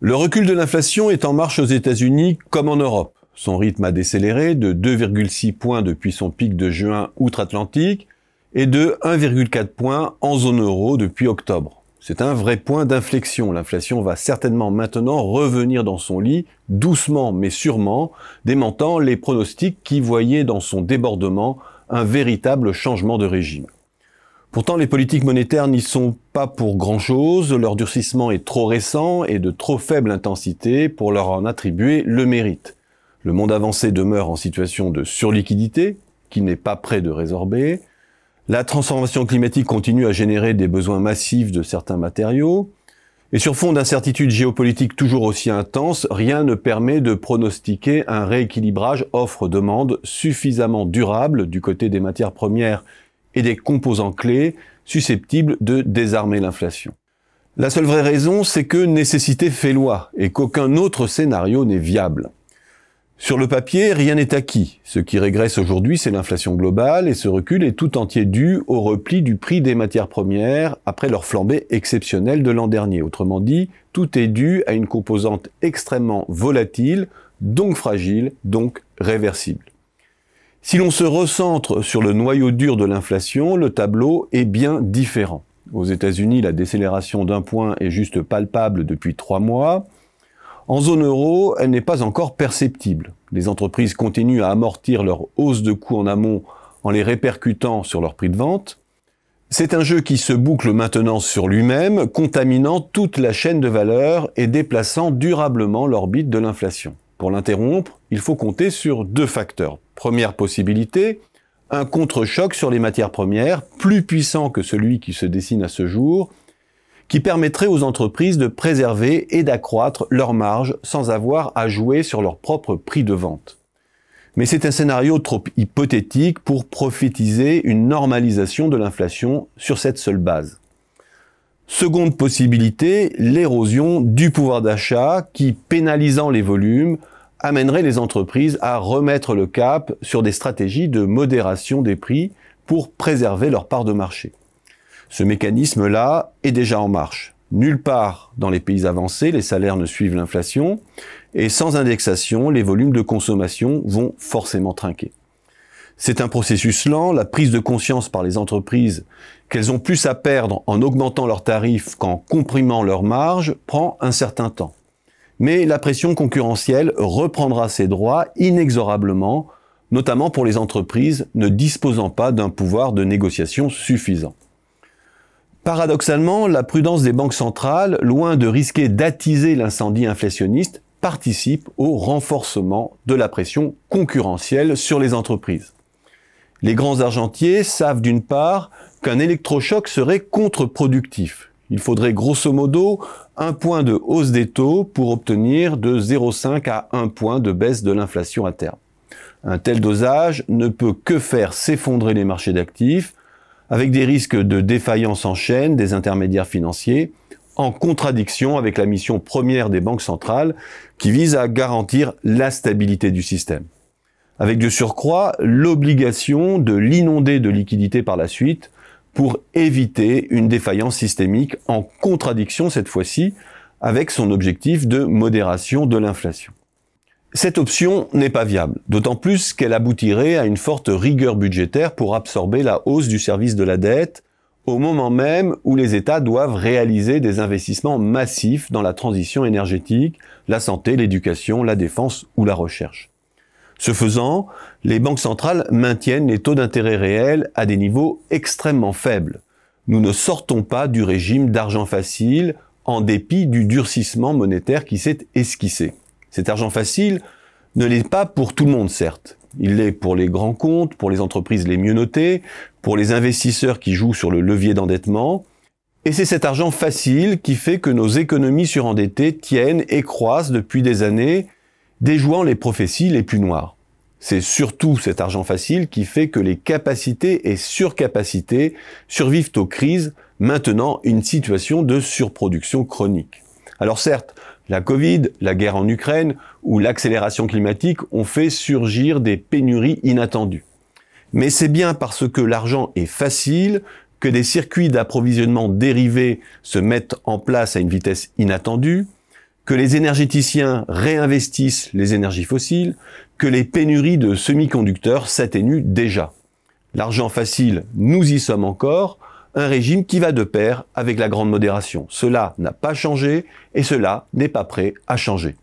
Le recul de l'inflation est en marche aux États-Unis comme en Europe. Son rythme a décéléré de 2,6 points depuis son pic de juin outre-Atlantique et de 1,4 points en zone euro depuis octobre. C'est un vrai point d'inflexion. L'inflation va certainement maintenant revenir dans son lit, doucement mais sûrement, démentant les pronostics qui voyaient dans son débordement un véritable changement de régime. Pourtant, les politiques monétaires n'y sont pas pour grand-chose, leur durcissement est trop récent et de trop faible intensité pour leur en attribuer le mérite. Le monde avancé demeure en situation de surliquidité, qui n'est pas prêt de résorber. La transformation climatique continue à générer des besoins massifs de certains matériaux. Et sur fond d'incertitudes géopolitiques toujours aussi intenses, rien ne permet de pronostiquer un rééquilibrage offre-demande suffisamment durable du côté des matières premières et des composants clés susceptibles de désarmer l'inflation. La seule vraie raison, c'est que nécessité fait loi et qu'aucun autre scénario n'est viable. Sur le papier, rien n'est acquis. Ce qui régresse aujourd'hui, c'est l'inflation globale et ce recul est tout entier dû au repli du prix des matières premières après leur flambée exceptionnelle de l'an dernier. Autrement dit, tout est dû à une composante extrêmement volatile, donc fragile, donc réversible. Si l'on se recentre sur le noyau dur de l'inflation, le tableau est bien différent. Aux États-Unis, la décélération d'un point est juste palpable depuis trois mois. En zone euro, elle n'est pas encore perceptible. Les entreprises continuent à amortir leur hausse de coûts en amont en les répercutant sur leur prix de vente. C'est un jeu qui se boucle maintenant sur lui-même, contaminant toute la chaîne de valeur et déplaçant durablement l'orbite de l'inflation. Pour l'interrompre, il faut compter sur deux facteurs. Première possibilité, un contre-choc sur les matières premières, plus puissant que celui qui se dessine à ce jour, qui permettrait aux entreprises de préserver et d'accroître leurs marges sans avoir à jouer sur leur propre prix de vente. Mais c'est un scénario trop hypothétique pour prophétiser une normalisation de l'inflation sur cette seule base. Seconde possibilité, l'érosion du pouvoir d'achat qui, pénalisant les volumes, amènerait les entreprises à remettre le cap sur des stratégies de modération des prix pour préserver leur part de marché. Ce mécanisme-là est déjà en marche. Nulle part dans les pays avancés, les salaires ne suivent l'inflation, et sans indexation, les volumes de consommation vont forcément trinquer. C'est un processus lent, la prise de conscience par les entreprises qu'elles ont plus à perdre en augmentant leurs tarifs qu'en comprimant leurs marges prend un certain temps. Mais la pression concurrentielle reprendra ses droits inexorablement, notamment pour les entreprises ne disposant pas d'un pouvoir de négociation suffisant. Paradoxalement, la prudence des banques centrales, loin de risquer d'attiser l'incendie inflationniste, participe au renforcement de la pression concurrentielle sur les entreprises. Les grands argentiers savent d'une part qu'un électrochoc serait contre-productif. Il faudrait grosso modo un point de hausse des taux pour obtenir de 0,5 à 1 point de baisse de l'inflation à terme. Un tel dosage ne peut que faire s'effondrer les marchés d'actifs, avec des risques de défaillance en chaîne des intermédiaires financiers, en contradiction avec la mission première des banques centrales qui vise à garantir la stabilité du système avec de surcroît l'obligation de l'inonder de liquidités par la suite pour éviter une défaillance systémique en contradiction cette fois-ci avec son objectif de modération de l'inflation. Cette option n'est pas viable, d'autant plus qu'elle aboutirait à une forte rigueur budgétaire pour absorber la hausse du service de la dette au moment même où les États doivent réaliser des investissements massifs dans la transition énergétique, la santé, l'éducation, la défense ou la recherche. Ce faisant, les banques centrales maintiennent les taux d'intérêt réels à des niveaux extrêmement faibles. Nous ne sortons pas du régime d'argent facile en dépit du durcissement monétaire qui s'est esquissé. Cet argent facile ne l'est pas pour tout le monde, certes. Il l'est pour les grands comptes, pour les entreprises les mieux notées, pour les investisseurs qui jouent sur le levier d'endettement. Et c'est cet argent facile qui fait que nos économies surendettées tiennent et croissent depuis des années déjouant les prophéties les plus noires. C'est surtout cet argent facile qui fait que les capacités et surcapacités survivent aux crises, maintenant une situation de surproduction chronique. Alors certes, la Covid, la guerre en Ukraine ou l'accélération climatique ont fait surgir des pénuries inattendues. Mais c'est bien parce que l'argent est facile que des circuits d'approvisionnement dérivés se mettent en place à une vitesse inattendue, que les énergéticiens réinvestissent les énergies fossiles, que les pénuries de semi-conducteurs s'atténuent déjà. L'argent facile, nous y sommes encore, un régime qui va de pair avec la grande modération. Cela n'a pas changé et cela n'est pas prêt à changer.